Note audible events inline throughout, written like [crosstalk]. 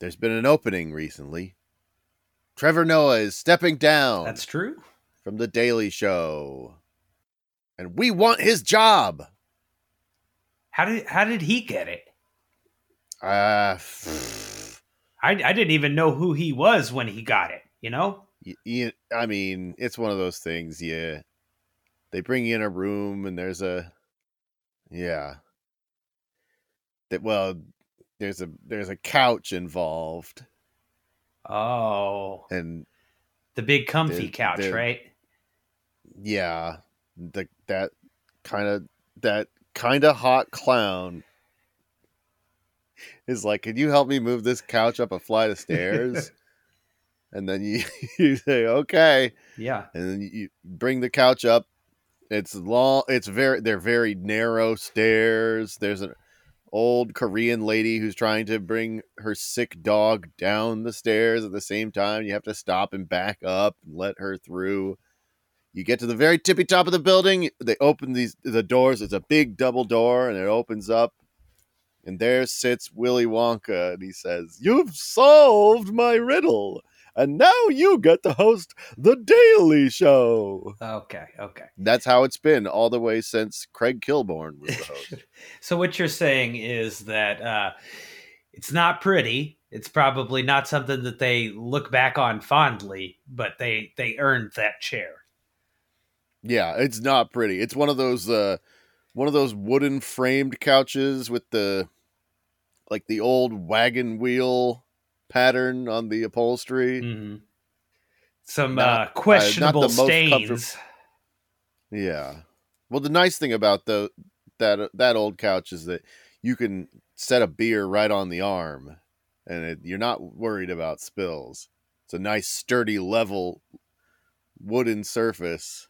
there's been an opening recently. Trevor Noah is stepping down. That's true. From the Daily Show. And we want his job. How did how did he get it? Uh I, I didn't even know who he was when he got it, you know? You, I mean, it's one of those things, yeah. They bring you in a room and there's a yeah. That well, there's a there's a couch involved. Oh. And the big comfy couch, right? Yeah. The that kind of that kind of hot clown is like, "Can you help me move this couch up a flight of stairs?" [laughs] and then you [laughs] you say, "Okay." Yeah. And then you bring the couch up. It's long. It's very. They're very narrow stairs. There's an old Korean lady who's trying to bring her sick dog down the stairs at the same time. You have to stop and back up and let her through. You get to the very tippy top of the building. They open these the doors. It's a big double door, and it opens up. And there sits Willy Wonka, and he says, "You've solved my riddle." And now you get to host the Daily Show. Okay, okay. That's how it's been all the way since Craig Kilborn was the host. [laughs] so what you're saying is that uh, it's not pretty. It's probably not something that they look back on fondly, but they they earned that chair. Yeah, it's not pretty. It's one of those uh, one of those wooden framed couches with the like the old wagon wheel pattern on the upholstery. Mm-hmm. Some not, uh, questionable uh, stains. Yeah. Well, the nice thing about the that that old couch is that you can set a beer right on the arm, and it, you're not worried about spills. It's a nice, sturdy, level wooden surface.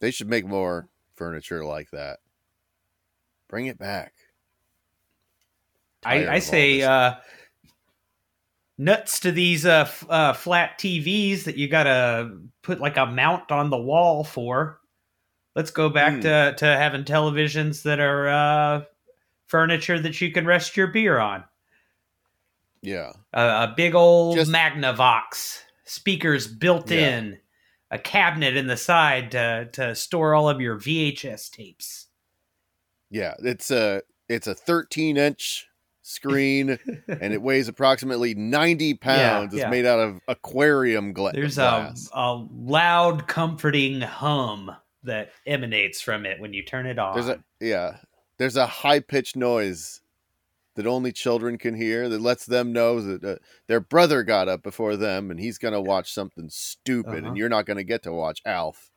They should make more furniture like that. Bring it back. I, I say uh, nuts to these uh, f- uh, flat TVs that you gotta put like a mount on the wall for. Let's go back mm. to to having televisions that are uh, furniture that you can rest your beer on. Yeah, a, big old Just... Magnavox speakers built yeah. in, a cabinet in the side to to store all of your VHS tapes. Yeah, it's a it's a 13 inch screen and it weighs approximately 90 [laughs] pounds. Yeah, it's yeah. made out of aquarium gla- There's glass. A, a loud, comforting hum that emanates from it when you turn it on. There's a yeah. There's a high pitched noise that only children can hear that lets them know that uh, their brother got up before them and he's going to watch something stupid uh-huh. and you're not going to get to watch Alf.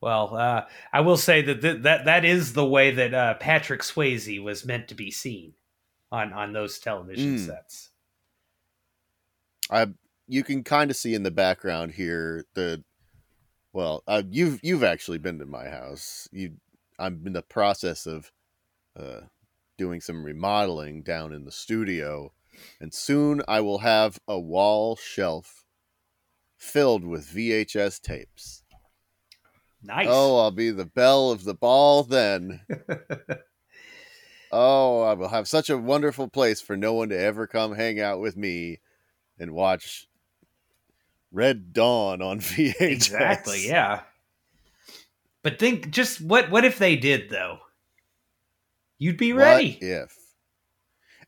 Well, uh, I will say that th- that that is the way that uh, Patrick Swayze was meant to be seen on on those television mm. sets. I you can kind of see in the background here the well, uh, you've you've actually been to my house. You I'm in the process of uh, doing some remodeling down in the studio, and soon I will have a wall shelf filled with VHS tapes. Nice. Oh, I'll be the belle of the ball then. [laughs] Oh, I will have such a wonderful place for no one to ever come hang out with me and watch Red Dawn on [laughs] VHS. Exactly, yeah. But think just what what if they did though? You'd be ready. What if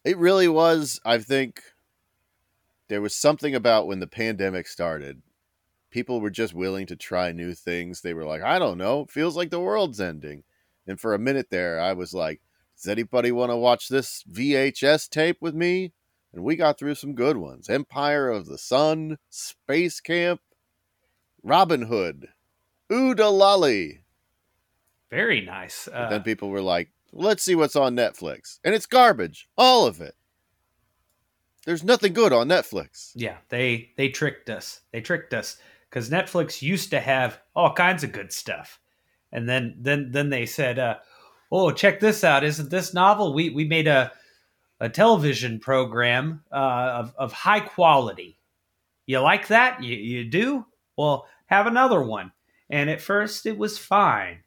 it really was, I think there was something about when the pandemic started. People were just willing to try new things. They were like, I don't know, feels like the world's ending. And for a minute there, I was like, does anybody want to watch this VHS tape with me? And we got through some good ones Empire of the Sun, Space Camp, Robin Hood, Oo-De-Lally. Very nice. Uh, then people were like, let's see what's on Netflix. And it's garbage. All of it. There's nothing good on Netflix. Yeah, they they tricked us. They tricked us because Netflix used to have all kinds of good stuff, and then then then they said, uh, oh, check this out. Isn't this novel? We, we made a, a television program uh, of, of high quality. You like that? You, you do? Well, have another one. And at first, it was fine.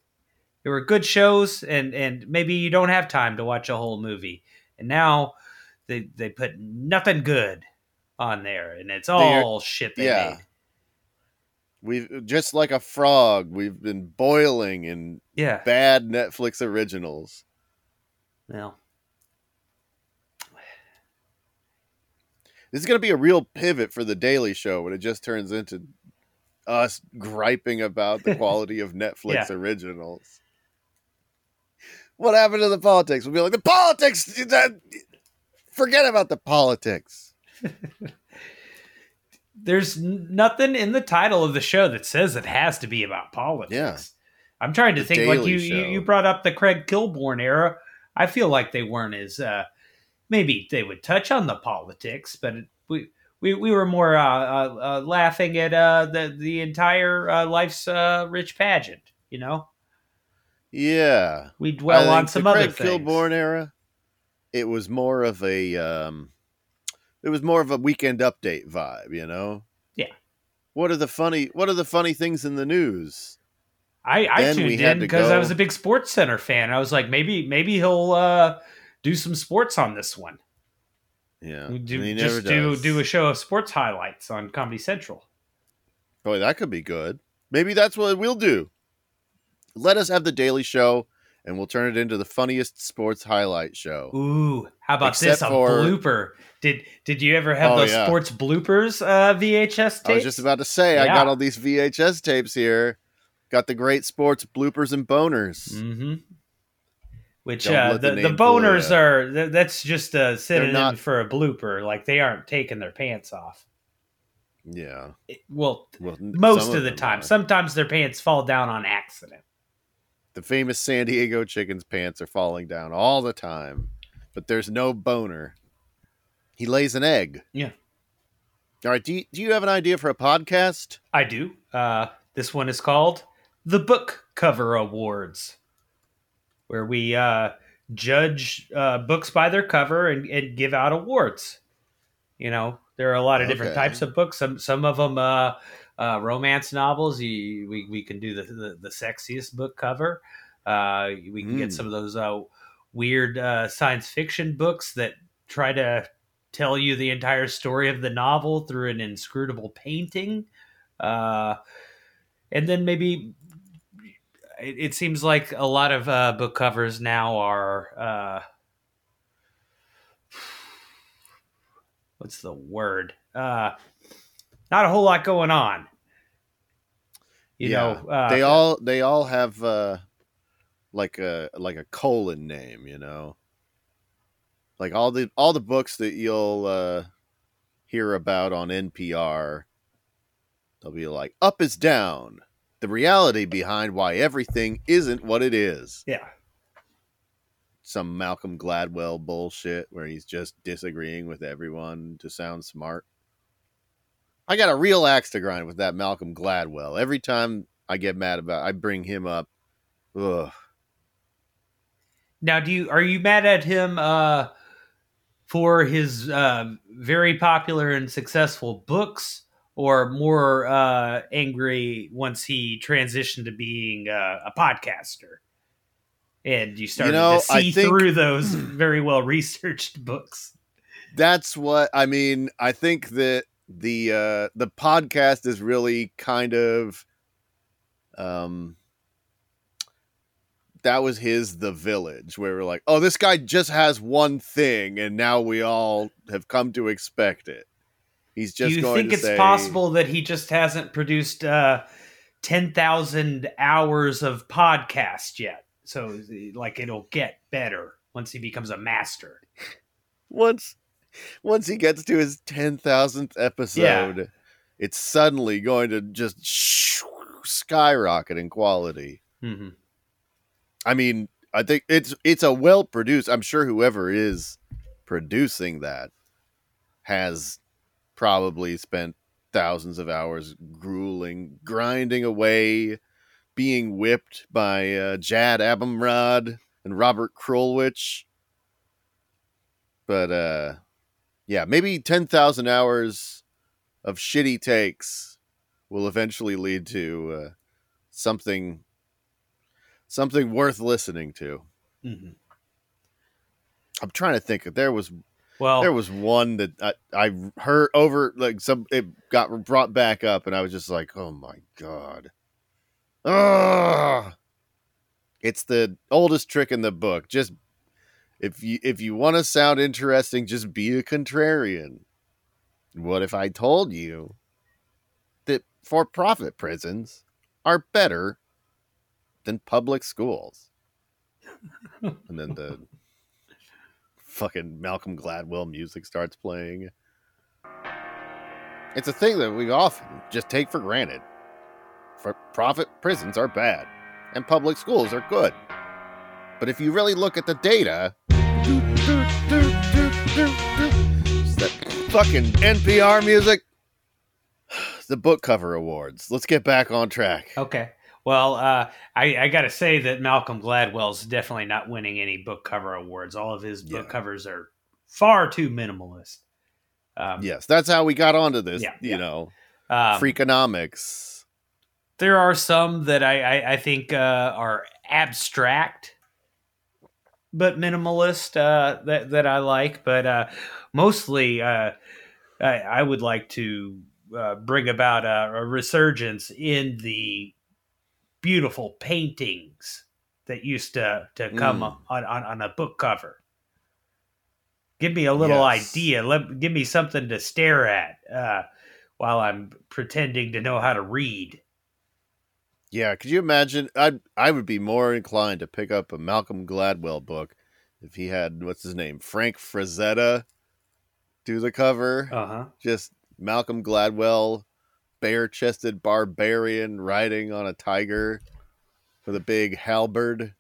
There were good shows, and, and maybe you don't have time to watch a whole movie. And now they, they put nothing good on there, and it's all shit they yeah. made. We've just like a frog, we've been boiling in Yeah. bad Netflix originals. Well, This is going to be a real pivot for the Daily Show when it just turns into us griping about the [laughs] quality of Netflix Yeah. originals. What happened to the politics? We'll be like, the politics. Forget about the politics. [laughs] there's nothing in the title of the show that says it has to be about politics. Yeah. I'm trying to The think. Like you, you, Show. you brought up the Craig Kilborn era. I feel like they weren't as uh, maybe they would touch on the politics, but it, we. We, we were more uh, uh, uh, laughing at uh, the the entire uh, life's uh, rich pageant, you know. Yeah. We dwell on some the other Craig things. Kilborn era. It was more of a um, it was more of a weekend update vibe, you know. Yeah. What are the funny What are the funny things in the news? I, I Then tuned in because I was a big Sports Center fan. I was like, maybe maybe he'll uh, do some sports on this one. Yeah, do, just do do a show of sports highlights on Comedy Central. Boy, that could be good. Maybe that's what we'll do. Let us have the Daily Show, and we'll turn it into the funniest sports highlight show. Ooh, how about Except this? A for- blooper. Did did you ever have Oh, those yeah. sports bloopers uh, VHS tapes? I was just about to say, I got all these VHS tapes here. Got the great sports bloopers and boners. hmm Which uh, the, the the, boners are th- that's just a synonym not- for a blooper. Like they aren't taking their pants off. Yeah. It- well, Well, most of the time. are. Sometimes their pants fall down on accident. The famous San Diego chicken's pants are falling down all the time, but there's no boner. He lays an egg. Yeah. All right. Do you, do you have an idea for a podcast? I do. Uh, this one is called the Book Cover Awards, where we uh, judge uh, books by their cover and, and give out awards. You know, there are a lot of different types of books. Some some of them uh, romance novels. You, we we can do the the, the sexiest book cover. Uh, we can get Mm. some of those uh, weird uh, science fiction books that try to tell you the entire story of the novel through an inscrutable painting. Uh, and then maybe it, it seems like a lot of uh, book covers now are uh, [sighs] what's the word? Uh, not a whole lot going on. You know, uh, they all they all have uh, like a like a colon name. You know, like all the all the books that you'll uh, hear about on NPR. They'll be like, "Up is down." The reality behind why everything isn't what it is. yeah, some Malcolm Gladwell bullshit where he's just disagreeing with everyone to sound smart. I got a real axe to grind with that Malcolm Gladwell. Every time I get mad about I bring him up. Ugh. Now, do you are you mad at him uh, for his uh, very popular and successful books, or more uh, angry once he transitioned to being uh, a podcaster, and you started know, to see think- through those [clears throat] very well researched books? That's what I mean. I think that the uh the podcast is really kind of um that was his the village where we're like, oh, this guy just has one thing, and now we all have come to expect it. He's just do you going think to it's say, possible that he just hasn't produced uh, ten thousand hours of podcast yet? So, like, it'll get better once he becomes a master. once once he gets to his ten thousandth episode, it's suddenly going to just skyrocket in quality. Mm-hmm. I mean, I think it's it's a well produced. I'm sure whoever is producing that has probably spent thousands of hours grueling, grinding away, being whipped by uh, Jad Abumrad and Robert Krulwich. But uh, yeah, maybe ten thousand hours of shitty takes will eventually lead to uh, something something worth listening to. Mm-hmm. I'm trying to think there was Well, There was one that I, I heard over like some it got brought back up, and I was just like, "Oh my god!" Ugh! It's the oldest trick in the book. Just if you if you want to sound interesting, just be a contrarian. What if I told you that for-profit prisons are better than public schools? [laughs] and then the fucking Malcolm Gladwell music starts playing. It's a thing that we often just take for granted. For profit prisons are bad, and public schools are good. But if you really look at the data, it's that fucking NPR music. [sighs] The book cover awards. Let's get back on track. okay. Well, uh, I, I got to say that Malcolm Gladwell's definitely not winning any book cover awards. All of his book Yeah. covers are far too minimalist. Um, Yes, that's how we got onto this. Yeah, you yeah. know, um, Freakonomics. there are some that I, I, I think uh, are abstract but minimalist uh, that that I like. But uh, mostly, uh, I, I would like to uh, bring about a, a resurgence in the beautiful paintings that used to to come Mm. on, on on a book cover. Give me a little Yes. idea. Let give me something to stare at uh, while I'm pretending to know how to read. Yeah, could you imagine? I I would be more inclined to pick up a Malcolm Gladwell book if he had what's his name, Frank Frazetta, do the cover. Uh huh. Just Malcolm Gladwell, bare-chested barbarian riding on a tiger with a big halberd.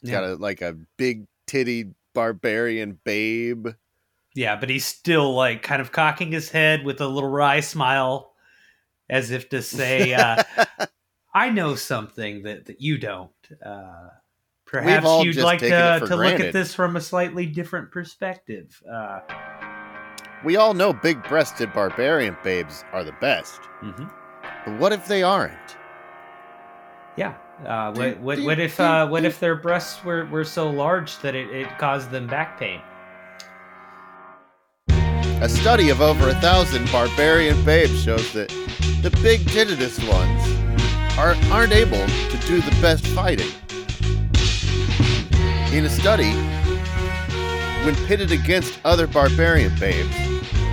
He's got a like a big titty barbarian babe. Yeah, but he's still like kind of cocking his head with a little wry smile, as if to say, uh, [laughs] "I know something that, that you don't." Uh, perhaps you'd like to, to look at this from a slightly different perspective. Uh, We all know big-breasted barbarian babes are the best. mhm. But what if they aren't? Yeah. Uh, Do- what what, do- what if do- uh, what if their breasts were, were so large that it, it caused them back pain? A study of over a thousand barbarian babes shows that the big titidest ones are, aren't able to do the best fighting. In a study, when pitted against other barbarian babes,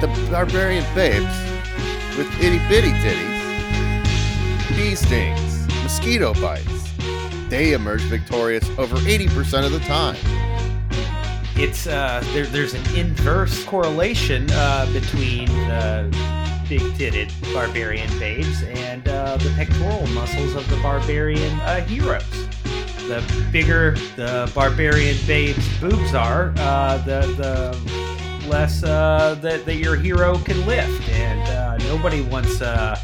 the barbarian babes with itty bitty titties, bee stings, mosquito bites, they emerge victorious over 80% of the time. it's uh, there, there's an inverse correlation uh, between the big-titted barbarian babes and uh, the pectoral muscles of the barbarian uh, heroes. The bigger the barbarian babe's boobs are, uh, the the less uh, that, that your hero can lift, and uh, nobody wants a,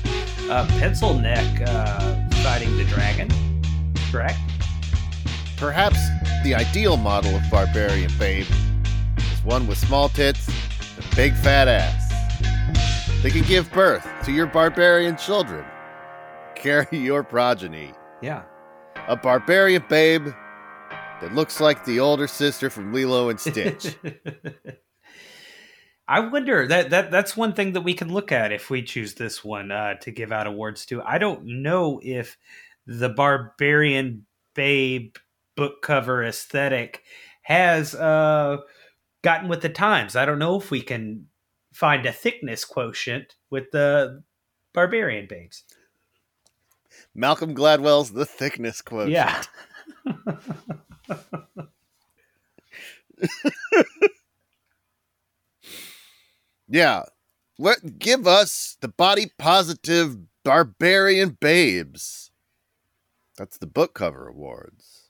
pencil neck uh, fighting the dragon. Correct? Perhaps the ideal model of barbarian babe is one with small tits and big fat ass. They can give birth to your barbarian children, carry your progeny. Yeah. A barbarian babe that looks like the older sister from Lilo and Stitch. [laughs] I wonder that that that's one thing that we can look at if we choose this one uh, to give out awards to. I don't know if the barbarian babe book cover aesthetic has uh, gotten with the times. I don't know if we can find a thickness quotient with the barbarian babes. Malcolm Gladwell's The Thickness Quotient. Yeah. [laughs] Yeah. Let give us the body positive barbarian babes. That's the book cover awards.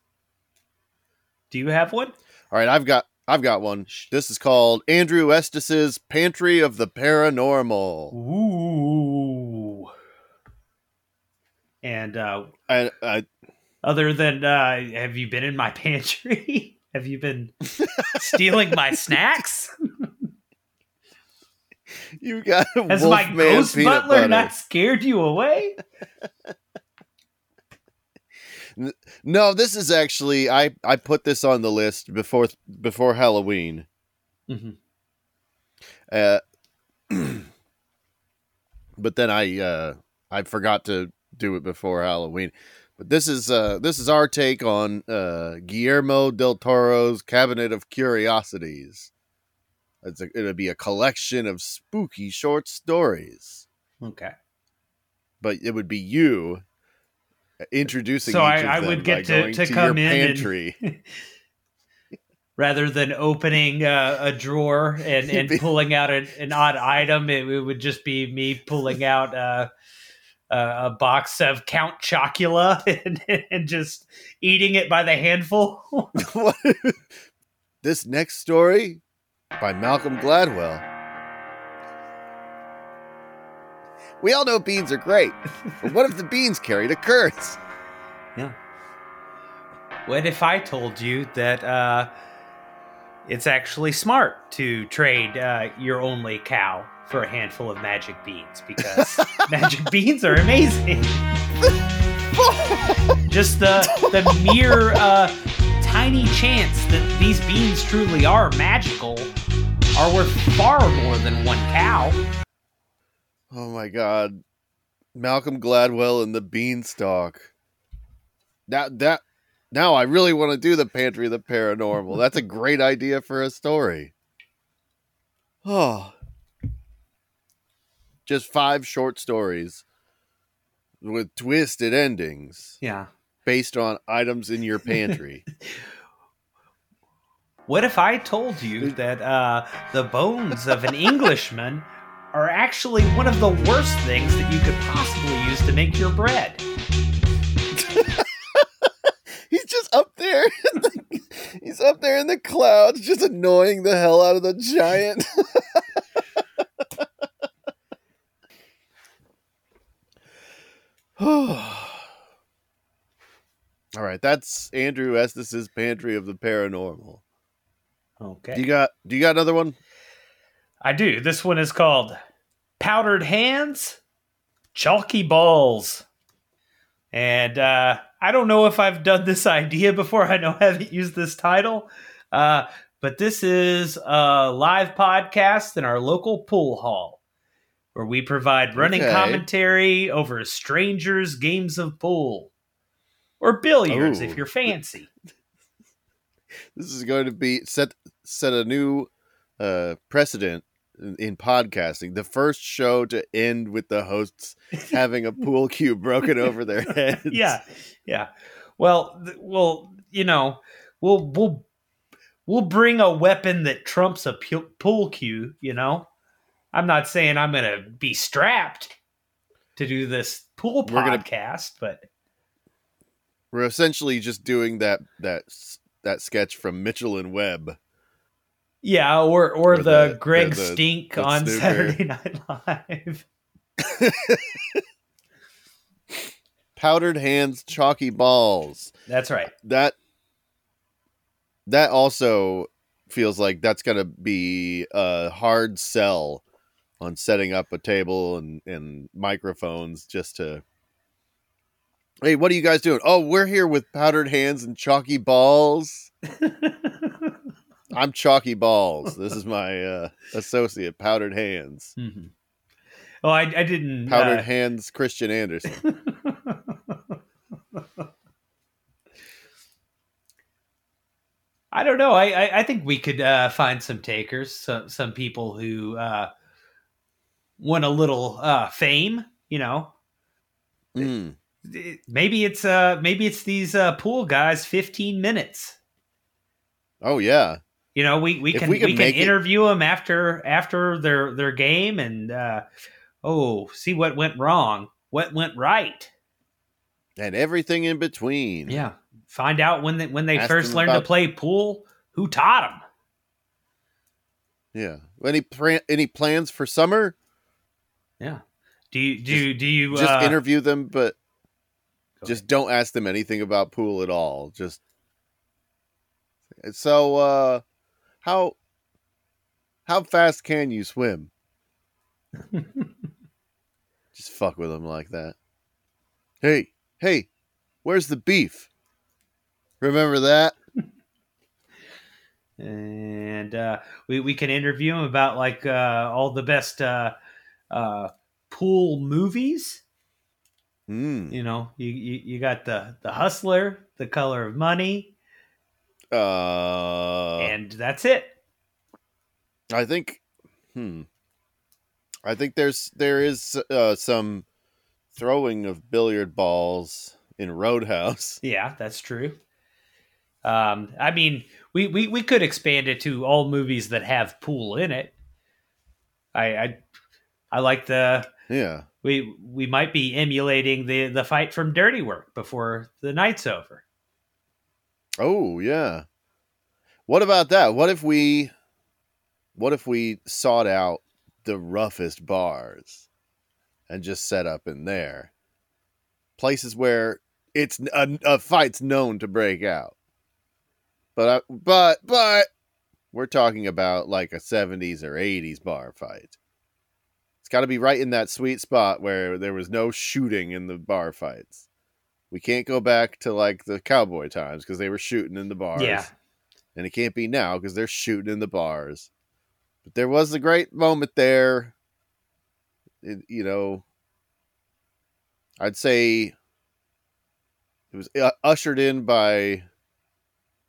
Do you have one? All right, I've got I've got one. This is called Andrew Estes's Pantry of the Paranormal. Ooh. And uh, I, I other than uh, have you been in my [laughs] pantry? have you been stealing my snacks? [laughs] you got a Has my ghost butler butter. not scared you away? [laughs] No, this is actually I I put this on the list before before Halloween. Mhm. Uh, [clears throat] but then I uh, I forgot to do it before Halloween. But this is uh, this is our take on uh, Guillermo del Toro's Cabinet of Curiosities. It's a, it'll be a collection of spooky short stories, Okay. but it would be you introducing. So each I- of I would get to- going to come in and- [laughs] Rather than opening uh, a drawer and, [laughs] and pulling out an, an odd item, it, it would just be me pulling out uh, a, a box of Count Chocula [laughs] and, and just eating it by the handful. This next story by Malcolm Gladwell. We all know beans are great, [laughs] but what if the beans carried a curse? Yeah. What if I told you that uh, it's actually smart to trade uh, your only cow for a handful of magic beans because [laughs] magic beans are amazing. [laughs] Just the the mere uh, tiny chance that these beans truly are magical are worth far more than one cow. Oh my god. Malcolm Gladwell and the Beanstalk. Now that now I really want to do the Pantry of the Paranormal. That's a great idea for a story. Oh. [sighs] Just five short stories with twisted endings Yeah. based on items in your pantry. [laughs] What if I told you that uh, the bones of an Englishman [laughs] are actually one of the worst things that you could possibly use to make your bread? [laughs] He's just up there. the- He's up there in the clouds, just annoying the hell out of the giant. [sighs] All right, that's Andrew Estes' Pantry of the Paranormal. Okay. Do you got do you got another one? I do. This one is called Powdered Hands, Chalky Balls. And uh, I don't know if I've done this [laughs] idea before. I know I haven't used this title. Uh, but this is a live podcast in our local pool hall where we provide running Okay. commentary over strangers' games of pool or billiards Ooh. if you're fancy. [laughs] This is going to be set set a new uh precedent in, in podcasting. The first show to end with the hosts having a pool [laughs] cue broken over their [laughs] heads. yeah, yeah. Well, th- well, you know, we'll we'll we'll bring a weapon that trumps a pu- pool cue. You know, I'm not saying I'm gonna be strapped to do this pool We're gonna- podcast, but We're essentially just doing that that that sketch from Mitchell and Webb. Yeah, or or, Or the, the- Greg the- the- Stink on. Saturday [laughs] Night Live. [laughs] Powdered hands, chalky balls. That's right. That that also feels like that's gonna be a hard sell on setting up a table and, and microphones just to Hey, what are you guys doing? Oh, we're here with powdered hands and chalky balls. [laughs] I'm chalky balls. This is my uh, associate, powdered hands. hmm Oh, I, I didn't. Powdered uh, hands, Christian Anderson. [laughs] I don't know. I I, I think we could uh, find some takers, some some people who uh, want a little uh, fame. You know, Mm. maybe it's uh maybe it's these uh, pool guys. Fifteen minutes. Oh yeah, You know, we, we If can we we, can make it- interview them after after their their game and uh, oh, see what went wrong, what went right. and everything in between. Yeah, find out when they when they Ask first learned to play pool, who taught them. yeah. Any pra- any plans for summer? Yeah. Do you do do you Just uh, interview them, but just don't ask them anything about pool at all. Just so uh how how fast can you swim? [laughs] Just fuck with them like that. Hey, hey, where's the beef? Remember that? [laughs] and uh, we we can interview him about like uh, all the best uh, uh, pool movies. Mm. You know, you, you you got the the Hustler, The Color of Money, Uh, and that's it. I think, hmm, I think there's there is uh, some throwing of billiard balls in Roadhouse. [laughs] Yeah, that's true. Um, I mean, we, we we could expand it to all movies that have pool in it. I I, I like the Yeah, we we might be emulating the the fight from Dirty Work before the night's over. Oh yeah. What about that? What if we what if we sought out the roughest bars and just set up in there? Places where it's a, a fight's known to break out. But I, but but we're talking about like a 70s or 80s bar fight. It's got to be right in that sweet spot where there was no shooting in the bar fights. We can't go back to like the cowboy times because they were shooting in the bars. Yeah. And it can't be now because they're shooting in the bars. But there was a great moment there. It, you know, I'd say it was uh, ushered in by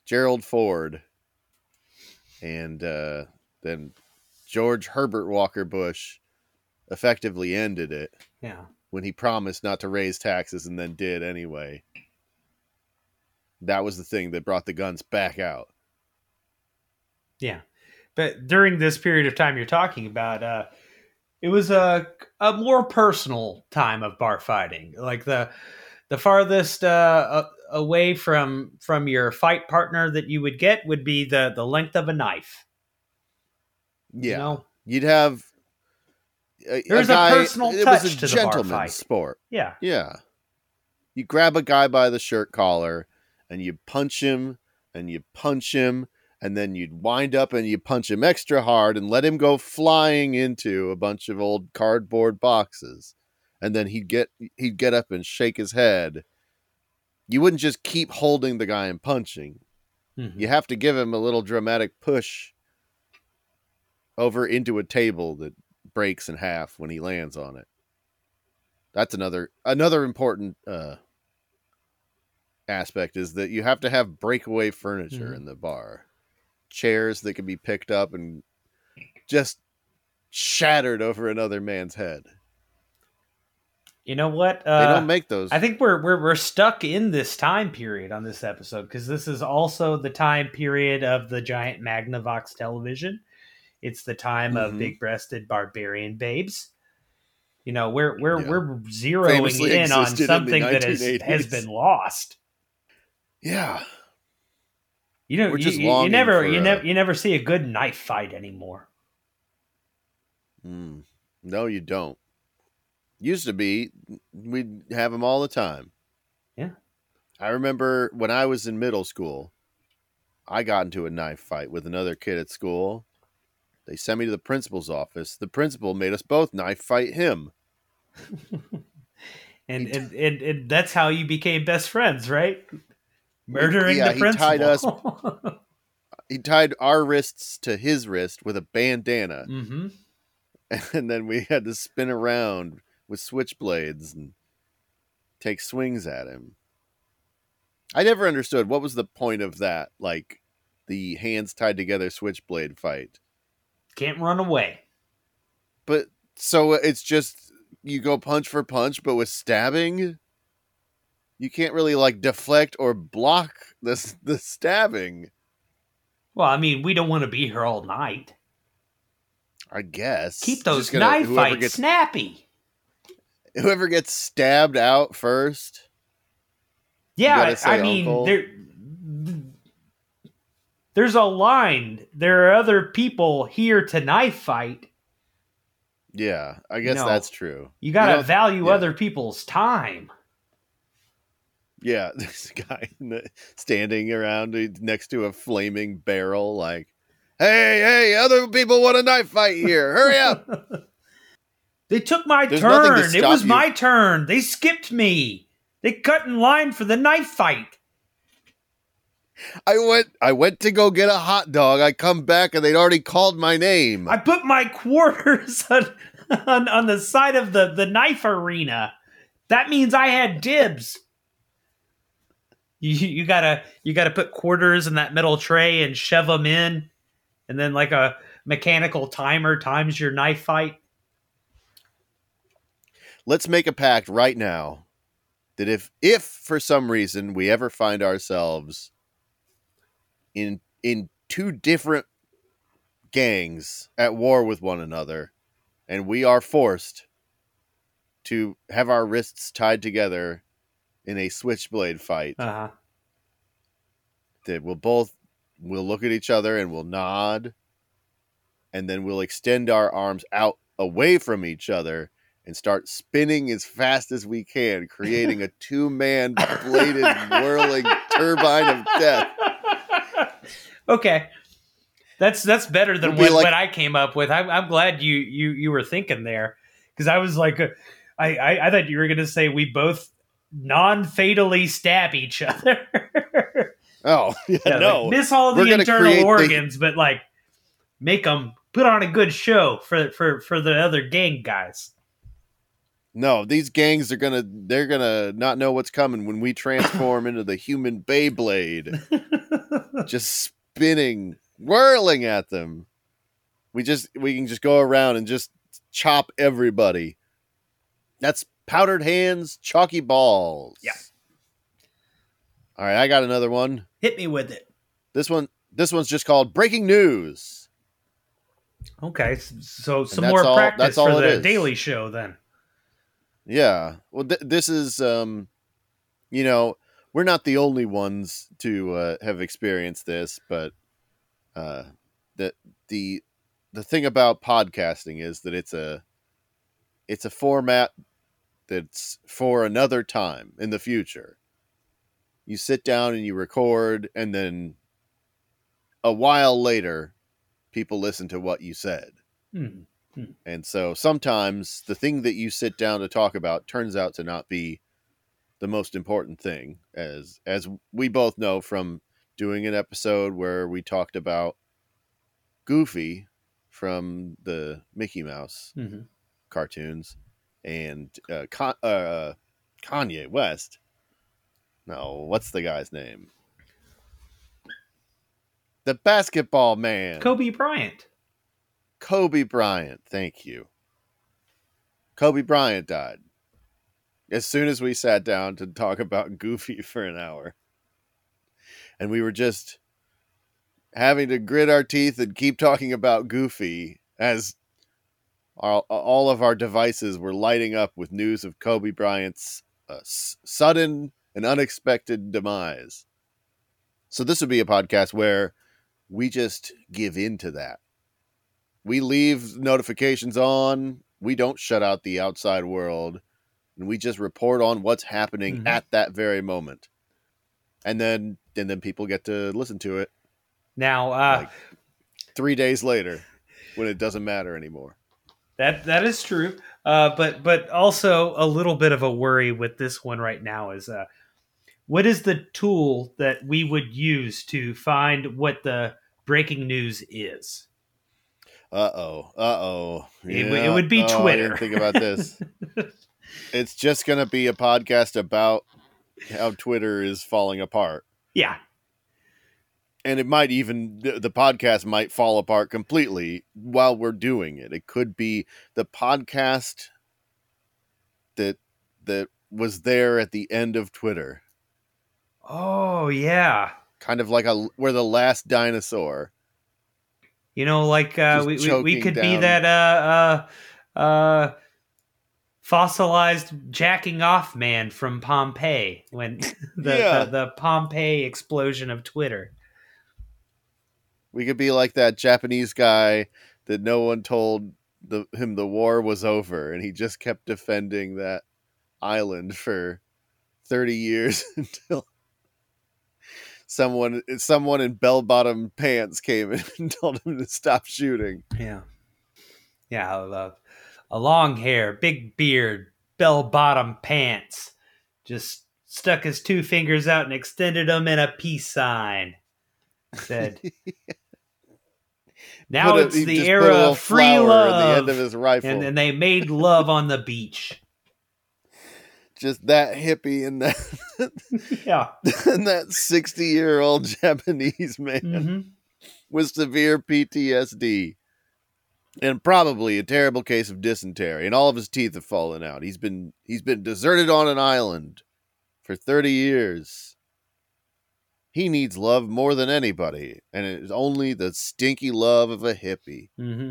Gerald Ford and uh, then George Herbert Walker Bush effectively ended it Yeah. When he promised not to raise taxes and then did anyway. That was the thing that brought the guns back out. Yeah. But during this period of time you're talking about, uh, it was a, a more personal time of bar fighting. Like the the farthest uh, away from from your fight partner that you would get would be the the length of a knife. Yeah, You know? you'd have. A, There's a personal It touch was a to the bar gentleman's fight. sport. Yeah. Yeah, you grab a guy by the shirt collar and you punch him and you punch him and then you'd wind up and you punch him extra hard and let him go flying into a bunch of old cardboard boxes and then he'd get he'd get up and shake his head you wouldn't just keep holding the guy and punching Mhm. you have to give him a little dramatic push over into a table that breaks in half when he lands on it that's another another important uh aspect is that you have to have breakaway furniture Mhm. in the bar chairs that can be picked up and just shattered over another man's head You know what? they Uh, don't make those I think we're we're we're stuck in this time period on this episode because this is also the time period of the giant Magnavox television. It's the time of Mhm. big-breasted barbarian babes. You know, we're we're Yeah. we're zeroing Famously in on existed in something that has, has been lost. yeah You know, you, just you- you never you uh, never you never see a good knife fight anymore. Mm. No, you don't. Used to be, we'd have them all the time. Yeah. I remember when I was in middle school, I got into a knife fight with another kid at school. They sent me to the principal's office. The principal made us both knife fight him. [laughs] And and, and and that's how you became best friends, right? Murdering yeah, the he principal. tied us- [laughs] He tied our wrists to his wrist with a bandana, mm-hmm. [laughs] and then we had to spin around with switchblades and take swings at him. I never understood what was the point of that, like the hands tied together switchblade fight. Can't run away. But so it's just you go punch for punch, but with stabbing, you can't really like deflect or block the the stabbing. Well, I mean, we don't want to be here all night. I guess Keep those gonna- knife fights gets snappy. whoever gets stabbed out first. Yeah, I mean, uncle. there, there's a line. There are other people here to knife fight. Yeah, I guess No. that's true. You got to know, value yeah. other people's time. Yeah, [laughs] this guy standing around uh, next to a flaming barrel, like, "Hey, hey, other people want a knife fight here. Hurry up!" [laughs] They took my There's nothing to turn. It was you. my turn. They skipped me. They cut in line for the knife fight. I went I went to go get a hot dog. I come back and they'd already called my name. I put my quarters [laughs] on, on, on the side of the, the knife arena. That means I had dibs. You, you gotta you gotta put quarters in that metal tray and shove them in, and then like a mechanical timer times your knife fight. Let's make a pact right now that if if for some reason we ever find ourselves in in two different gangs at war with one another and we are forced to have our wrists tied together in a switchblade fight Uh huh. that we'll both we'll look at each other and we'll nod and then we'll extend our arms out away from each other and start spinning as fast as we can creating a [laughs] two-man bladed whirling turbine of death okay, that's that's better than what, like- what I came up with. I'm, I'm glad you you you were thinking there because I was like, uh, I, I I thought you were gonna say we both non fatally stab each other. [laughs] oh [laughs] yeah, Yeah, like, no miss all We're the internal create the- organs, but like make them put on a good show for for for the other gang guys. no these gangs are gonna they're gonna not know what's coming when we transform into the human beyblade [laughs] just spinning, whirling at them. We just we can just go around and just chop everybody. That's powdered hands, chalky balls. Yeah. All right, I got another one. Hit me with it. This one this one's just called breaking news. Okay, so some more all- practice that's all for the is. Daily Show then. Yeah. Well, th- this is, um, you know, we're not the only ones to uh, have experienced this, but uh, the the the thing about podcasting is that it's a it's a format that's for another time in the future. You sit down and you record, and then a while later, people listen to what you said. Hmm. And so sometimes the thing that you sit down to talk about turns out to not be the most important thing as as we both know from doing an episode where we talked about Goofy from the Mickey Mouse Mhm. cartoons and uh, Con- uh, Kanye West. No, what's the guy's name? The basketball man. Kobe Bryant. Kobe Bryant. Thank you. Kobe Bryant died. As soon as we sat down to talk about Goofy for an hour. And we were just having to grit our teeth and keep talking about Goofy as all, all of our devices were lighting up with news of Kobe Bryant's uh, s- sudden and unexpected demise. So, this would be a podcast where we just give in to that we leave notifications on we don't shut out the outside world and we just report on what's happening Mhm. at that very moment and then and then people get to listen to it Now, uh, Like- three days later when it doesn't matter anymore That that is true. Uh, but but also a little bit of a worry with this one right now is uh, what is the tool that we would use to find what the breaking news is? uh-oh uh-oh It would- it would be Oh, I Twitter. didn't think about this [laughs] it's just gonna be a podcast about how twitter is falling apart Yeah, and it might even the podcast might fall apart completely while we're doing it. It could be the podcast that that was there at the end of Twitter, Oh yeah. kind of like a we're the last dinosaur. You know, like uh, we, we we could be that uh uh uh fossilized jacking off man from Pompeii when [laughs] the, Yeah. the the Pompeii explosion of Twitter. We could be like that Japanese guy that no one told the, him the war was over, and he just kept defending that island for thirty years [laughs] until someone someone in bell bottom pants came and [laughs] told him to stop shooting. Yeah. Yeah, a, a long hair, big beard, bell bottom pants, just stuck his two fingers out and extended them in a peace sign. Said, [laughs] "Now a- it's the era of free love." the end of his rifle. and then they made love on the beach. [laughs] just that hippie and that [laughs] Yeah. and that sixty year old Japanese man hmm with severe PTSD. And probably a terrible case of dysentery, and all of his teeth have fallen out. He's been he's been deserted on an island for thirty years. He needs love more than anybody, and it is only the stinky love of a hippie hmm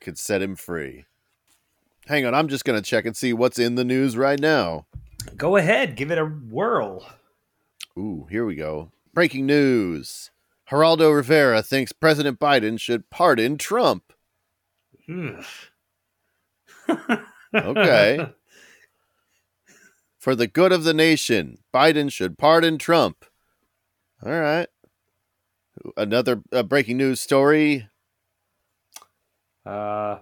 could set him free. Hang on, I'm just gonna check and see what's in the news right now. Go ahead, give it a whirl. Ooh, here we go. Breaking news. Geraldo Rivera thinks President Biden should pardon Trump. Ugh. Okay. [laughs] For the good of the nation, Biden should pardon Trump. All right. Another uh, breaking news story. Uh,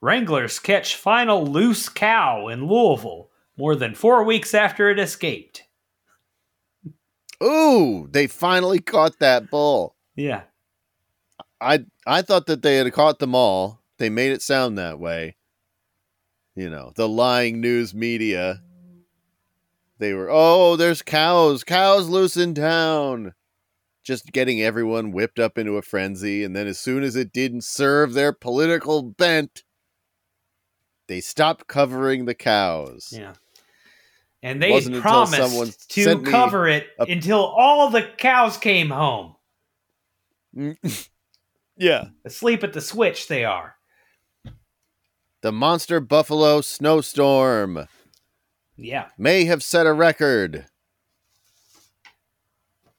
Wranglers catch final loose cow in Louisville more than four weeks after it escaped. Ooh, they finally caught that bull. Yeah. I I thought that they had caught them all. They made it sound that way. You know, the lying news media. They were, oh, there's cows, cows loose in town. Just getting everyone whipped up into a frenzy. And then as soon as it didn't serve their political bent, they stopped covering the cows. Yeah. And they Wasn't had until someone promised to cover it until all the cows came home. Mm. [laughs] yeah. Asleep at the switch, they are. The monster buffalo snowstorm Yeah. may have set a record.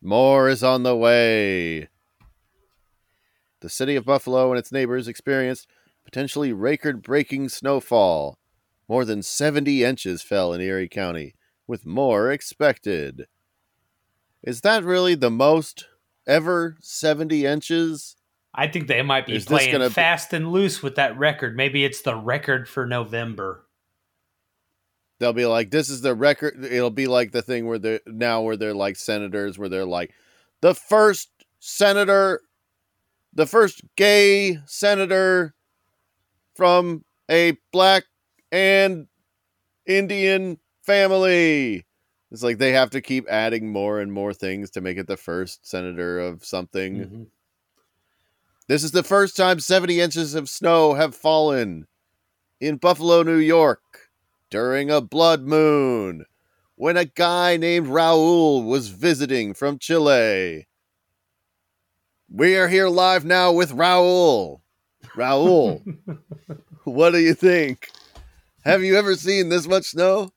More is on the way. The city of Buffalo and its neighbors experienced potentially record breaking snowfall. More than 70 inches fell in Erie County, with more expected. Is that really the most ever 70 inches? I think they might be Is playing be- fast and loose with that record. Maybe it's the record for November. They'll be like, this is the record. It'll be like the thing where they're now where they're like senators, where they're like, the first senator, the first gay senator from a black and Indian family. It's like they have to keep adding more and more things to make it the first senator of something. Mhm. This is the first time 70 inches of snow have fallen in Buffalo, New York during a blood moon when a guy named Raul was visiting from Chile. We are here live now with Raul. Raul, [laughs] what do you think? Have you ever seen this much snow?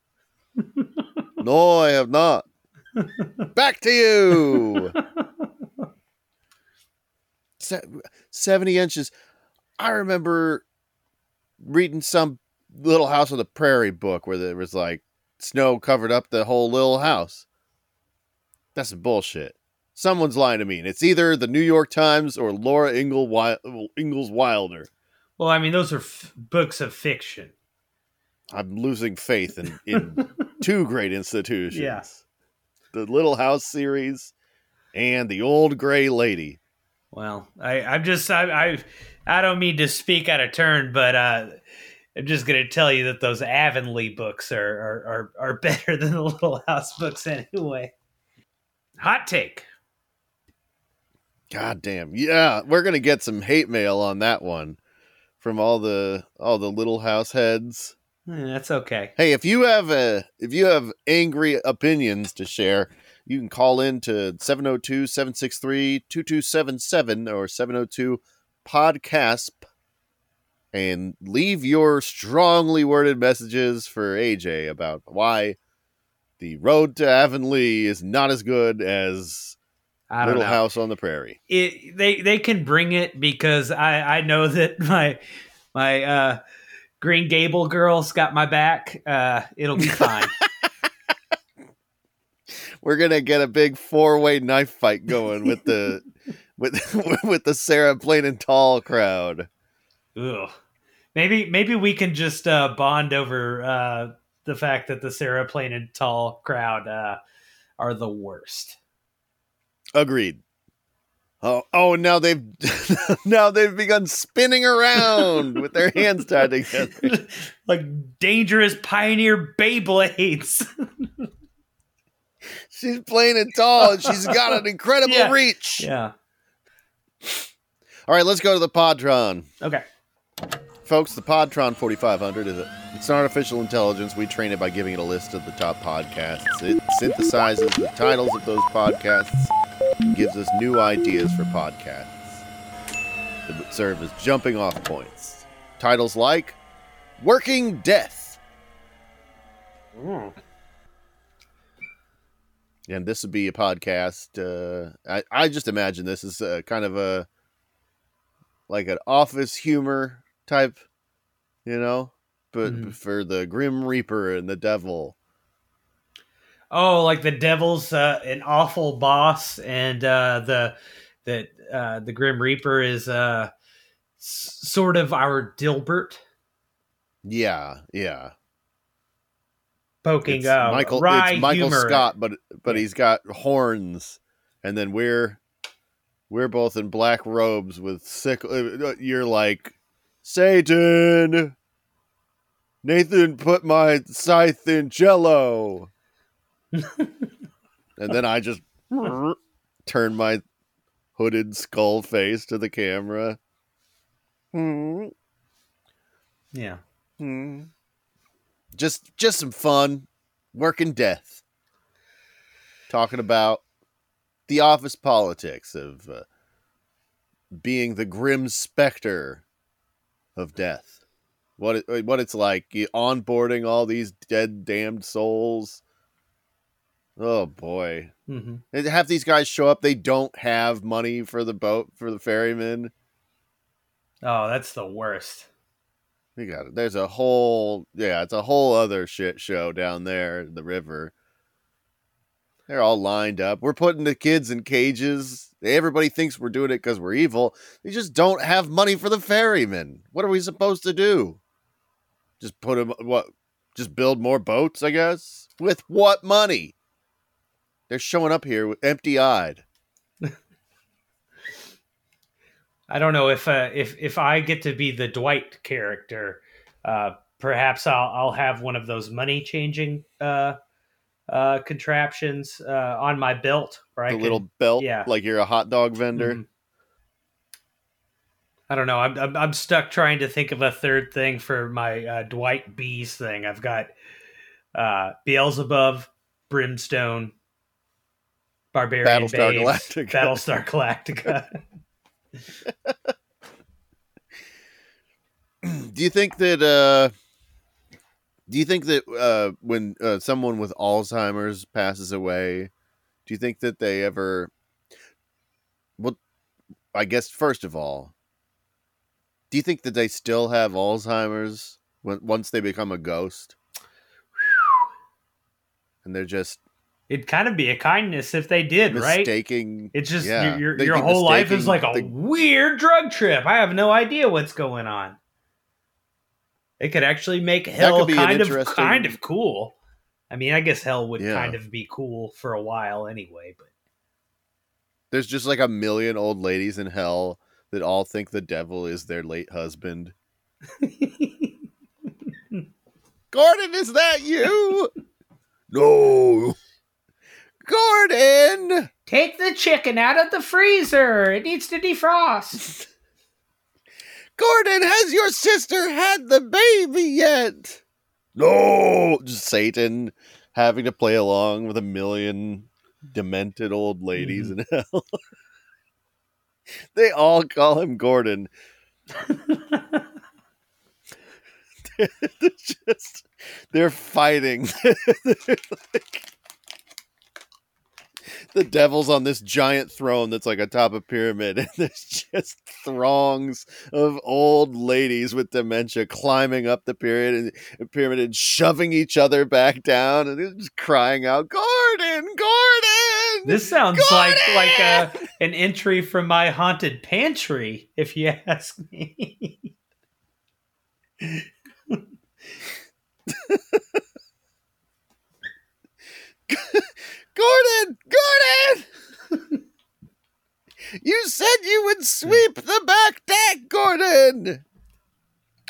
[laughs] no, I have not. Back to you. [laughs] Se- 70 inches. I remember reading some Little House on the Prairie book where there was like snow covered up the whole little house. That's bullshit. Someone's lying to me, and it's either the New York Times or Laura Ingle Ingalls Wilder. Well, I mean, those are f- books of fiction. I'm losing faith in, in [laughs] two great institutions. Yeah. The Little House series and the Old Gray Lady. Well, I, I'm just I, I I don't mean to speak out of turn, but uh, I'm just gonna tell you that those Avonlea books are are, are, are [laughs] better than the Little House books anyway. Hot take. God damn. Yeah, we're gonna get some hate mail on that one from all the all the little house heads. Eh, that's okay. Hey, if you have a if you have angry opinions to share, you can call in to 702-763-2277 or 702 podcast and leave your strongly worded messages for AJ about why the road to Avonlea is not as good as Little know. House on the Prairie. It, they they can bring it because I I know that my my uh, Green Gable girls got my back. Uh, it'll be fine. [laughs] we're gonna get a big four way knife fight going with the [laughs] with [laughs] with the Sarah Plain and Tall crowd. Ugh. Maybe maybe we can just uh, bond over uh, the fact that the Sarah Plain and Tall crowd uh, are the worst. Agreed. Oh, oh! Now they've [laughs] now they've begun spinning around with their hands tied together, like dangerous pioneer Beyblades. She's playing it tall, and she's got an [laughs] incredible Yeah. reach. yeah. All right, let's go to the Podtron, Okay. folks. The Podtron 4500 is a it's an artificial intelligence. We train it by giving it a list of the top podcasts. It synthesizes the titles of those podcasts, and gives us new ideas for podcasts that serve as jumping off points. Titles like "Working Death." Hmm. And this would be a podcast. Uh, I I just imagine this is uh kind of a like an office humor type, you know, but Mhm. for the Grim Reaper and the Devil. Oh, like the devil's uh, an awful boss, and uh, the the uh, the Grim Reaper is uh, s- sort of our Dilbert Yeah, yeah. Poking It's uh, Michael. It's Michael humor. Scott, but but he's got horns, and then we're we're both in black robes with sickle. uh, You're like Satan. Nathan put my scythe in Jello, [laughs] and then I just turn my hooded skull face to the camera. Hmm. Yeah. Hmm. Just just some fun, working death. Talking about the office politics of uh, being the grim specter of death. What it, what it's like onboarding all these dead damned souls. Oh boy. hmm And have these guys show up they don't have money for the boat for the ferryman. Oh, that's the worst. We got it. There's a whole yeah, it's a whole other shit show down there in the river. They're all lined up. We're putting the kids in cages. Everybody thinks we're doing it because we're evil. They just don't have money for the ferryman. What are we supposed to do? Just put them what? Just build more boats, I guess. With what money? They're showing up here empty-eyed. I don't know if uh, if if I get to be the Dwight character, uh, perhaps I'll I'll have one of those money changing uh, uh, contraptions uh, on my belt, I The can, little belt, yeah. like you're a hot dog vendor. Mhm. I don't know. I'm, I'm I'm stuck trying to think of a third thing for my uh, Dwight Bees thing. I've got uh, Beelzebub, Brimstone, Barbarian Battlestar Babes, Galactica. Battlestar Galactica. [laughs] [laughs] [laughs] do you think that uh do you think that uh when uh, someone with alzheimer's passes away do you think that they ever well i guess first of all do you think that they still have alzheimer's when, once they become a ghost? And they're just It'd kind of be a kindness if they did, right? mistaking It's just Yeah, your your, they'd your be whole life is like a the- weird drug trip. I have no idea what's going on. It could actually make hell could be an kind of kind of cool. I mean, I guess hell would Yeah. kind of be cool for a while anyway, but there's just like a million old ladies in hell that all think the devil is their late husband [laughs] Gordon, is that you? [laughs] no. Gordon! Take the chicken out of the freezer. It needs to defrost. [laughs] Gordon, has your sister had the baby yet? No! Just Satan having to play along with a million demented old ladies in mm. hell. [laughs] they all call him Gordon. [laughs] they're just they're fighting. They're like- the devil's on this giant throne that's like atop a pyramid, and [laughs] there's just throngs of old ladies with dementia climbing up the pyramid and pyramid and shoving each other back down, and they're just crying out, "Gordon, Gordon!" This sounds like uh, Gordon! like a, an entry from my haunted pantry, if you ask me. [laughs] Gordon! Gordon! [laughs] you said you would sweep the back deck, Gordon!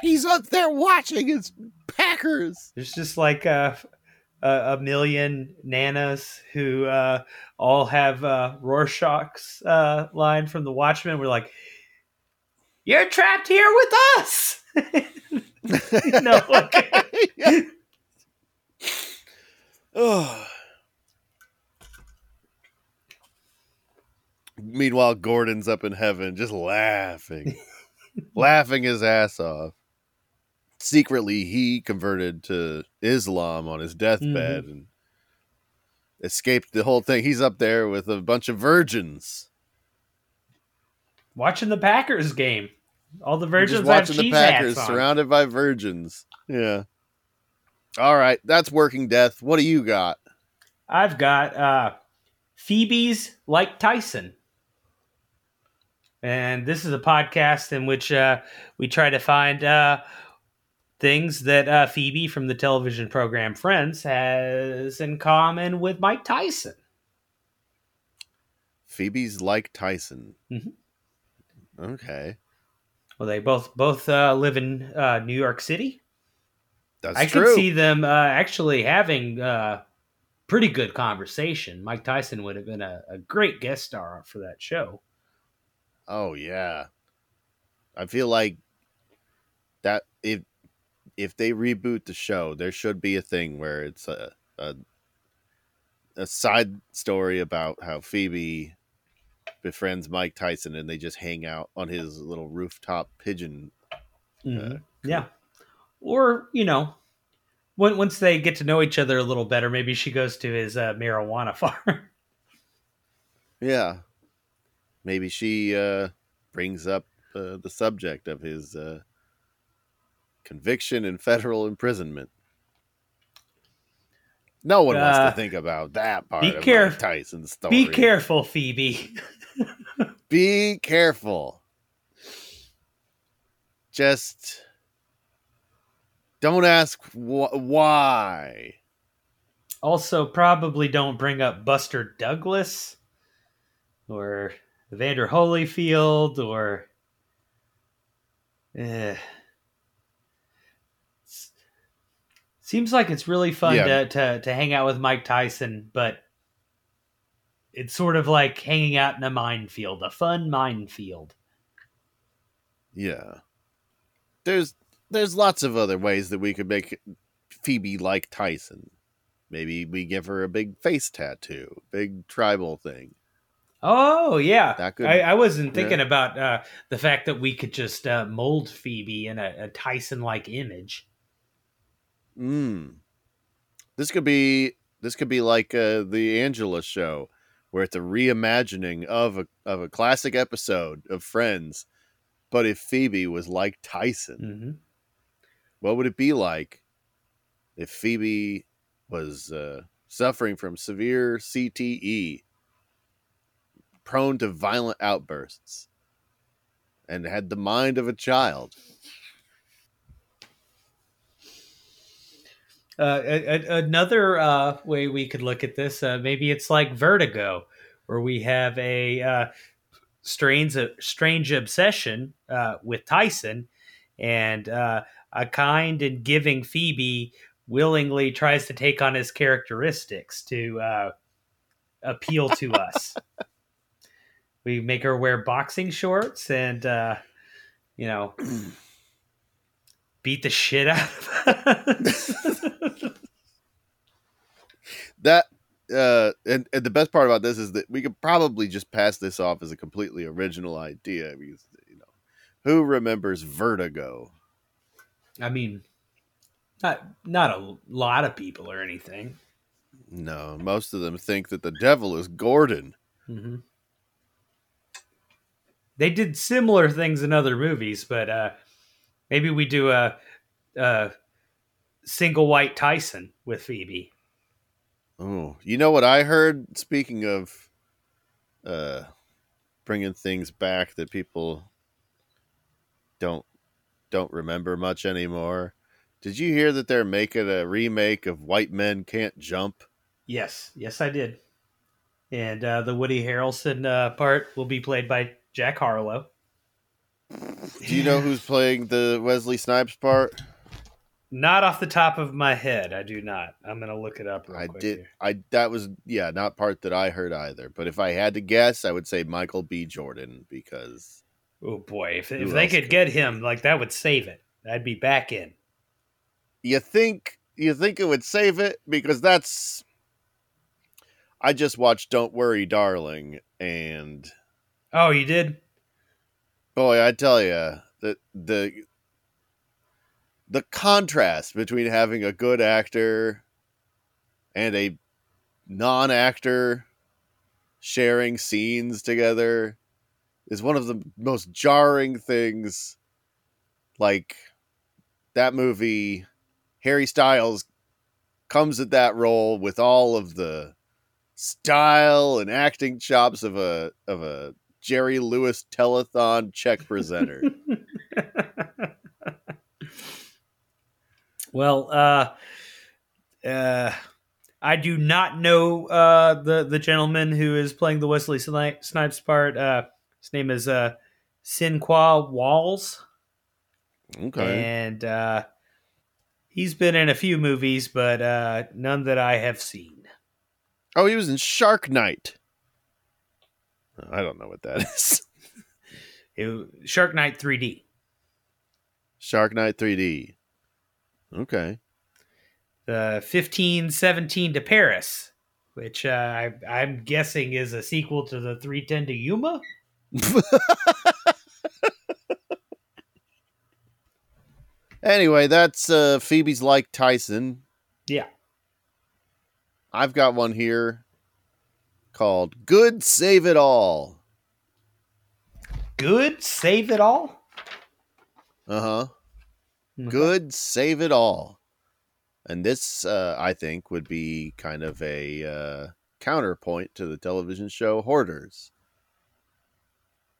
He's up there watching his Packers. There's just like a, a, a million nanas who uh, all have uh, Rorschach's uh, line from The Watchmen. We're like, you're trapped here with us. [laughs] no, okay. [laughs] yeah. oh. Meanwhile, Gordon's up in heaven just laughing, [laughs] laughing his ass off. Secretly, he converted to Islam on his deathbed and escaped the whole thing. He's up there with a bunch of virgins. watching the Packers game. All the Just virgins have watching the Packers surrounded by virgins. Yeah. All right, that's working death. What do you got? I've got uh, Phoebe's like Tyson. And this is a podcast in which uh, we try to find uh, things that uh, Phoebe from the television program Friends has in common with Mike Tyson. Phoebe's like Tyson. Mhm. Okay, Well, they both both uh, live in uh, New York City. that's I true. could see them uh, actually having uh, pretty good conversation. Mike Tyson would have been a, a great guest star for that show. Oh yeah, I feel like that if if they reboot the show, there should be a thing where it's a a, a side story about how Phoebe befriends Mike Tyson and they just hang out on his little rooftop pigeon. Mhm. yeah. Or, you know, when, once they get to know each other a little better, maybe she goes to his uh, marijuana [laughs] farm. Yeah, maybe she uh, brings up uh, the subject of his uh, conviction and federal imprisonment. No one wants Uh, to think about that part be of caref- Mike Tyson's story. Be careful, Phoebe. [laughs] Be careful. Just don't ask wh- why. also, probably don't bring up Buster Douglas or Evander Holyfield or. Eh. Seems like it's really fun Yeah. to, to, to hang out with Mike Tyson, but it's sort of like hanging out in a minefield, a fun minefield. Yeah. There's there's lots of other ways that we could make Phoebe like Tyson. Maybe we give her a big face tattoo, big tribal thing. Oh yeah, I, I wasn't yeah. thinking about uh, the fact that we could just uh, mold Phoebe in a, a Tyson-like image. Mm. This could be this could be like uh, the Angela show, where it's a reimagining of a of a classic episode of Friends, but if Phoebe was like Tyson, hmm what would it be like if Phoebe was uh, suffering from severe CTE, prone to violent outbursts, and had the mind of a child? Uh, a- a- another uh, way we could look at this, uh, maybe it's like Vertigo, where we have a uh, strange, strange obsession uh, with Tyson, and uh, a kind and giving Phoebe willingly tries to take on his characteristics to uh, appeal to us. [laughs] we make her wear boxing shorts and, uh, you know, beat the shit out of us. that uh and, and the best part about this is that we could probably just pass this off as a completely original idea because you know who remembers vertigo I mean, not not a lot of people or anything. no most of them think that the devil is gordon hmm They did similar things in other movies, but uh, maybe we do a, a single white Tyson with Phoebe. oh you know what i heard speaking of uh bringing things back that people don't don't remember much anymore did you hear that they're making a remake of white men can't jump Yes, yes, I did. And uh, the Woody Harrelson uh, part will be played by Jack Harlow. Do you know who's playing the Wesley Snipes part? Not off the top of my head, I do not. I'm gonna look it up. Real I quick did. here. I that was yeah, not part that I heard either. But if I had to guess, I would say Michael B. Jordan because Oh boy, if, if they could could get him, like that would save it. I'd be back in. you think you think it would save it because that's. I just watched "Don't Worry, Darling," and Oh, you did? boy, I tell you the the the contrast between having a good actor and a non-actor sharing scenes together is one of the most jarring things like that movie Harry Styles comes at that role with all of the style and acting chops of a of a Jerry Lewis telethon check [laughs] presenter. [laughs] well, uh, uh, I do not know uh, the the gentleman who is playing the Wesley Snipes part. Uh, his name is uh, Sinqua Walls, Okay. and uh, he's been in a few movies, but uh, none that I have seen. Oh, he was in Shark Night. I don't know what that [laughs] is. It, Shark Night 3D. Shark Night 3D. Okay. The 1517 to Paris, which uh, I, I'm guessing is a sequel to the 310 to Yuma. [laughs] anyway, that's uh, Phoebe's like Tyson. Yeah. I've got one here called Good Save It All. Good, save it all. Uh huh. Good Save It All. And this, uh, I think, would be kind of a uh, counterpoint to the television show Hoarders,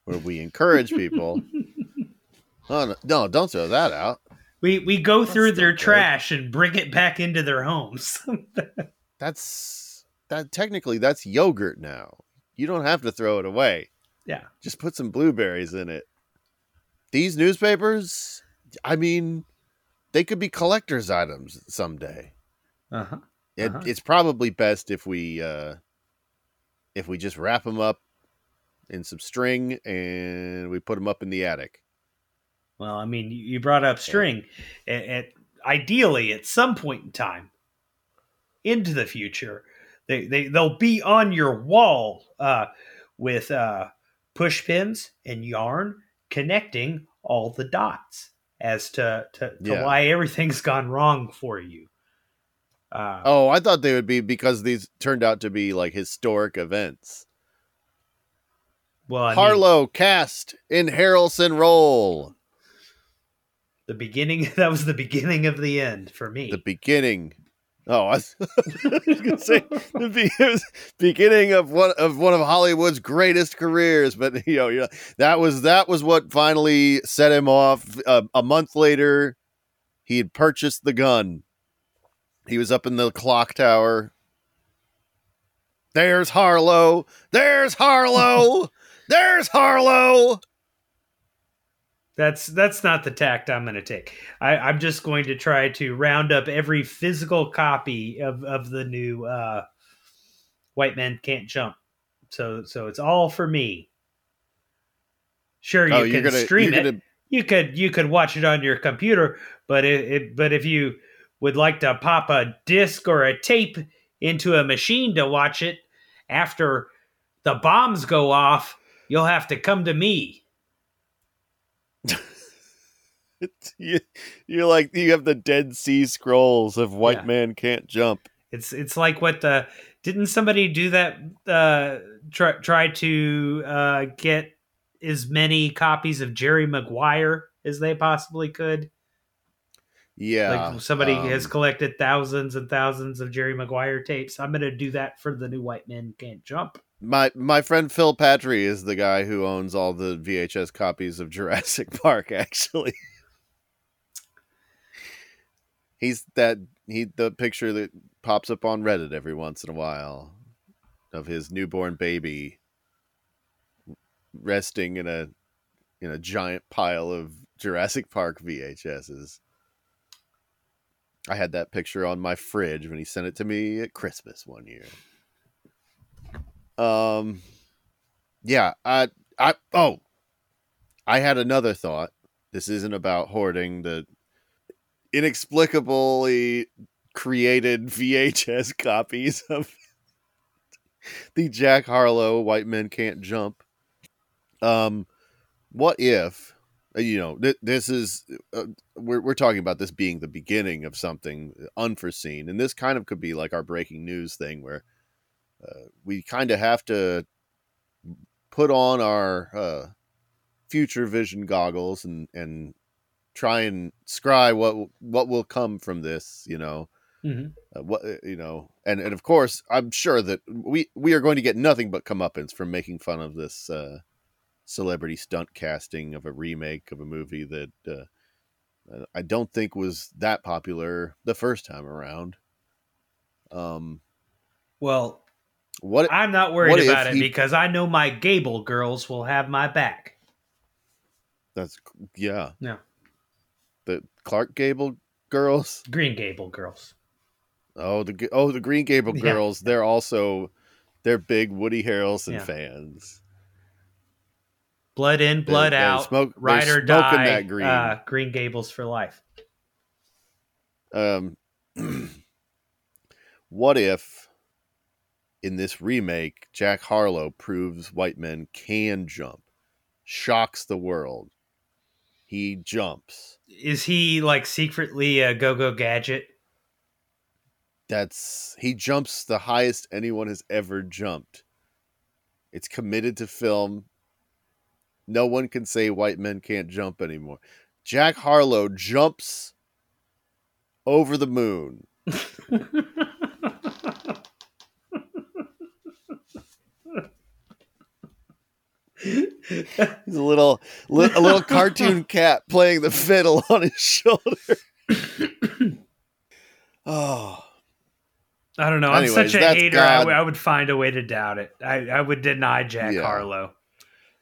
where we encourage people. [laughs] oh, no, no, don't throw that out. We we go That's through their good. trash and bring it back into their homes. [laughs] That's that technically that's yogurt now. You don't have to throw it away. yeah. Just put some blueberries in it. These newspapers, I mean, they could be collector's items someday. Uh huh. Uh-huh. It's probably best if we uh, if we just wrap them up in some string and we put them up in the attic. Well, I mean, you brought up string. At, at ideally, at some point in time, into the future, they they they'll be on your wall uh, with uh, push pins and yarn connecting all the dots as to to, to Yeah. why everything's [laughs] gone wrong for you. Uh, Oh, I thought they would be because these turned out to be like historic events. well, I mean, Harlow cast in Harrelson role. the beginning [laughs] that was the beginning of the end for me. The beginning. Oh, I was, [laughs] I was gonna say the be- it was beginning of one of one of Hollywood's greatest careers, but you know, you know that was that was what finally set him off. Uh, a month later, he had purchased the gun. He was up in the clock tower. There's Harlow. There's Harlow. [laughs] There's Harlow. That's that's not the tact I'm going to take. I, I'm just going to try to round up every physical copy of, of the new uh, White Men Can't Jump. So so it's all for me. Sure, you oh, can gonna stream it. gonna You could you could watch it on your computer, but it, it but if you would like to pop a disc or a tape into a machine to watch it after the bombs go off, you'll have to come to me. [laughs] you, you're like you have the Dead Sea Scrolls of White Yeah. Man Can't Jump. It's it's like what the didn't somebody do that? Uh, try try to uh, get as many copies of Jerry Maguire as they possibly could. Yeah, like somebody um, has collected thousands and thousands of Jerry Maguire tapes. I'm going to do that for the new White Men Can't Jump. My my friend Phil Patry is the guy who owns all the VHS copies of Jurassic [laughs] Park. Actually, he's that he the picture that pops up on Reddit every once in a while of his newborn baby resting in a in a giant pile of Jurassic Park VHSs. I had that picture on my fridge when he sent it to me at Christmas one year. Um yeah, I I oh I had another thought. This isn't about hoarding the inexplicably created [laughs] VHS copies of [laughs] the Jack Harlow White Men Can't Jump. Um what if uh, you know th- this is uh, we're we're talking about this being the beginning of something unforeseen and this kind of could be like our breaking news thing where uh, we kind of have to put on our uh, future vision goggles and and try and scry what what will come from this you know Mm-hmm. uh, what uh, you know and and of course i'm sure that we we are going to get nothing but comeuppance from making fun of this uh celebrity stunt casting of a remake of a movie that uh, I don't think was that popular the first time around. Um, Well, what I'm not worried about it he- because I know my Gable girls will have my back. that's yeah Yeah. the Clark Gable girls. Green Gable girls. Oh the oh the Green Gable Yeah. girls. They're also they're big Woody Harrelson Yeah. fans. Blood in, blood they're out. smoke- ride or die. that green. Uh, green Gables for life. Um, [clears throat] what if in this remake Jack Harlow proves white men can jump, shocks the world. He jumps. Is he like secretly a go go gadget? That's he jumps the highest anyone has ever jumped. It's committed to film. No one can say white men can't jump anymore. Jack Harlow jumps over the moon. [laughs] He's a little li- a little cartoon [laughs] cat playing the fiddle on his shoulder. [coughs] oh, I don't know. I'm Anyways, such a that's hater. I, God. w- I would find a way to doubt it. I, I would deny Jack Yeah. Harlow.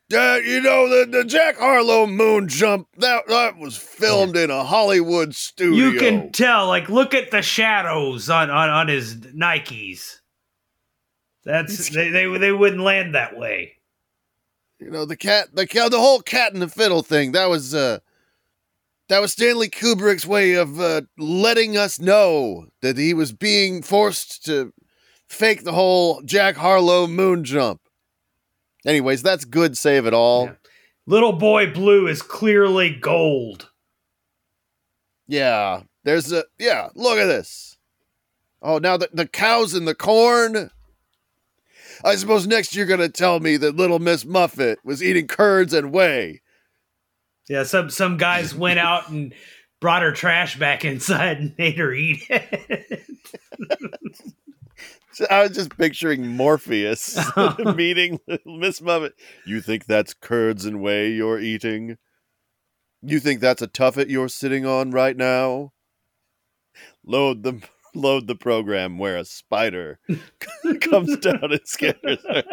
Dad, you know the, the Jack Harlow moon jump that that was filmed oh. in a Hollywood studio. You can tell. Like, look at the shadows on on, on his Nikes. That's they, they they wouldn't land that way. You know the cat the the whole cat and the fiddle thing that was uh that was stanley kubrick's way of uh, letting us know that he was being forced to fake the whole jack harlow moon jump anyways that's good save it all Yeah. Little boy blue is clearly gold. yeah, there's a yeah look at this oh now the, the cows in the corn i suppose next you're gonna tell me that little miss muffet was eating curds and whey Yeah, some some guys went out and brought her trash back inside and made her eat it. [laughs] So I was just picturing Morpheus [laughs] meeting Miss Muffet. You think that's curds and whey you're eating? You think that's a tuffet you're sitting on right now? Load the load the program where a spider [laughs] comes down and scares her.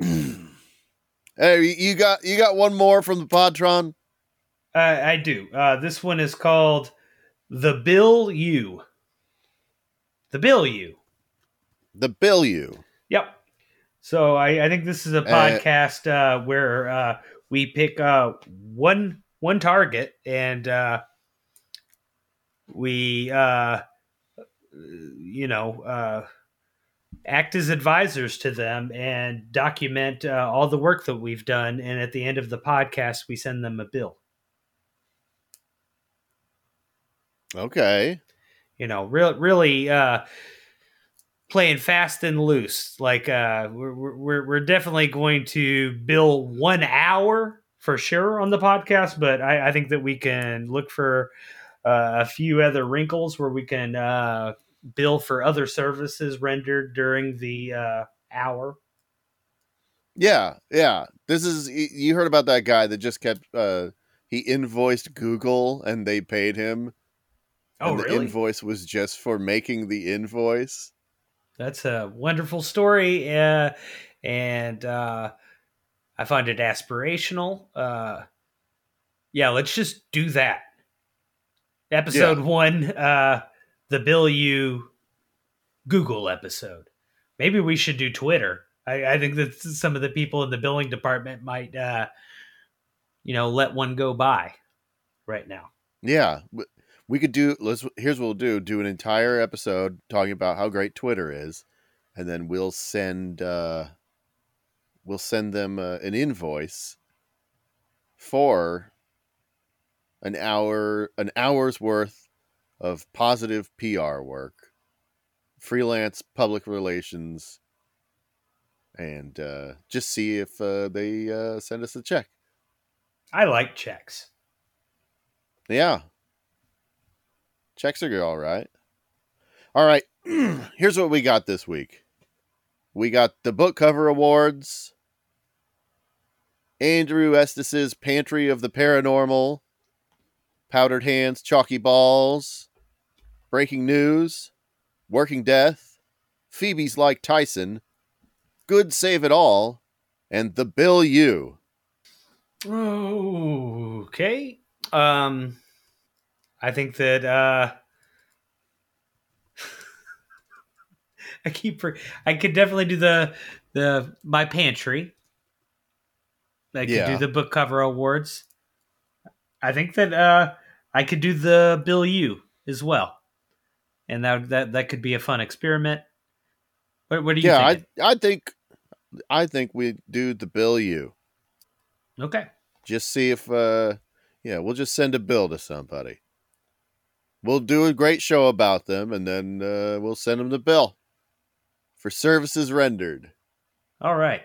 [clears throat] Hey, you- got you got one more from the Podtron? Uh, I do. Uh, this one is called The Bill U. The Bill U. The Bill you. Yep. So I, I think this is a Uh, podcast uh, where uh, we pick uh, one one target and uh, we uh, you know uh, act as advisors to them and document uh, all the work that we've done. And at the end of the podcast, we send them a bill. Okay. you know, real, really uh, playing fast and loose. Like uh, we're, we're we're definitely going to bill one hour for sure on the podcast, but I, I think that we can look for uh, a few other wrinkles where we can uh, bill for other services rendered during the uh, hour. Yeah, yeah. This is you heard about that guy that just kept uh he invoiced Google and they paid him. Oh, and the really? invoice was just for making the invoice. That's a wonderful story, uh, and uh, I find it aspirational. Uh, yeah, let's just do that. Episode Yeah. one, uh, the Bill You Google episode. Maybe we should do Twitter. I, I think that some of the people in the billing department might, uh, you know, let one go by right now. Yeah, we could do. Let's. Here's what we'll do: do an entire episode talking about how great Twitter is, and then we'll send. uh We'll send them uh, an invoice for an hour, an hour's worth of positive PR work, freelance public relations, and uh, just see if uh, they uh, send us a check. I like checks. Yeah. Checks are good, all right. All right. [clears throat] Here's what we got this week. We got the book cover awards. Andrew Estes's Pantry of the Paranormal. Powdered Hands, Chalky Balls. Breaking News. Working Death. Phoebe's Like Tyson. Good Save It All. And The Bill U. Okay. Um I think that uh [laughs] I keep I could definitely do the the my pantry. I could Yeah. do the book cover awards. I think that uh I could do the Bill U as well. And that that that could be a fun experiment. What what do you Yeah, think? I I think I think we do the Bill U. okay. just see if uh yeah we'll just send a bill to somebody we'll do a great show about them and then uh, we'll send them the bill for services rendered All right.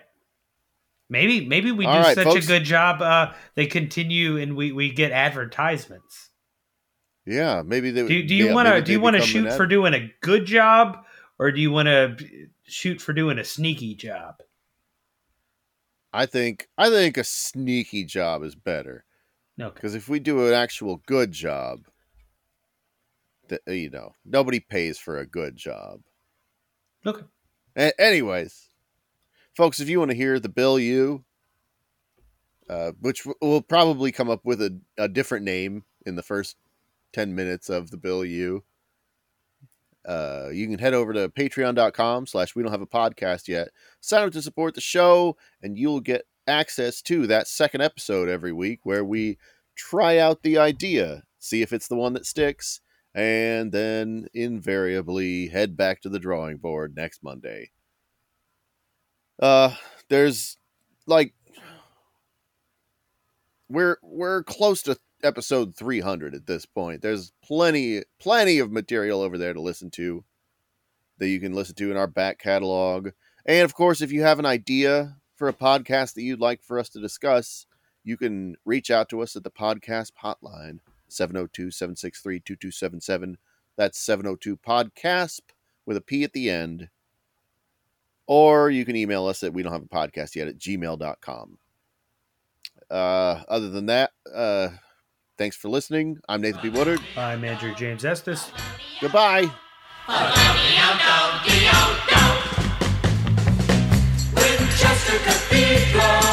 Maybe maybe we do All right, such folks. a good job. Uh, they continue and we we get advertisements. yeah maybe they Do do you yeah, want to do you want to shoot ad- for doing a good job or do you want to shoot for doing a sneaky job? i think i think a sneaky job is better Okay. because if we do an actual good job that you know nobody pays for a good job Okay. A- anyways, folks, if you want to hear the Bill U, uh, which w- will probably come up with a, a different name in the first 10 minutes of the Bill U, uh, you can head over to patreon.com slash we don't have a podcast yet. Sign up to support the show, and you'll get access to that second episode every week where we try out the idea, see if it's the one that sticks, and then invariably head back to the drawing board next Monday. Uh, there's like we're we're close to episode 300 at this point. There's plenty plenty of material over there to listen to that you can listen to in our back catalog. And of course, if you have an idea for a podcast that you'd like for us to discuss, you can reach out to us at the podcast hotline 702-763-2277. That's 702 podcast with a P at the end. Or you can email us at we don't have a podcast yet at gmail.com. Uh, other than that, uh, thanks for listening. I'm Nathan P. Woodard. I'm Andrew James Estes. Goodbye. Winchester Cathedral.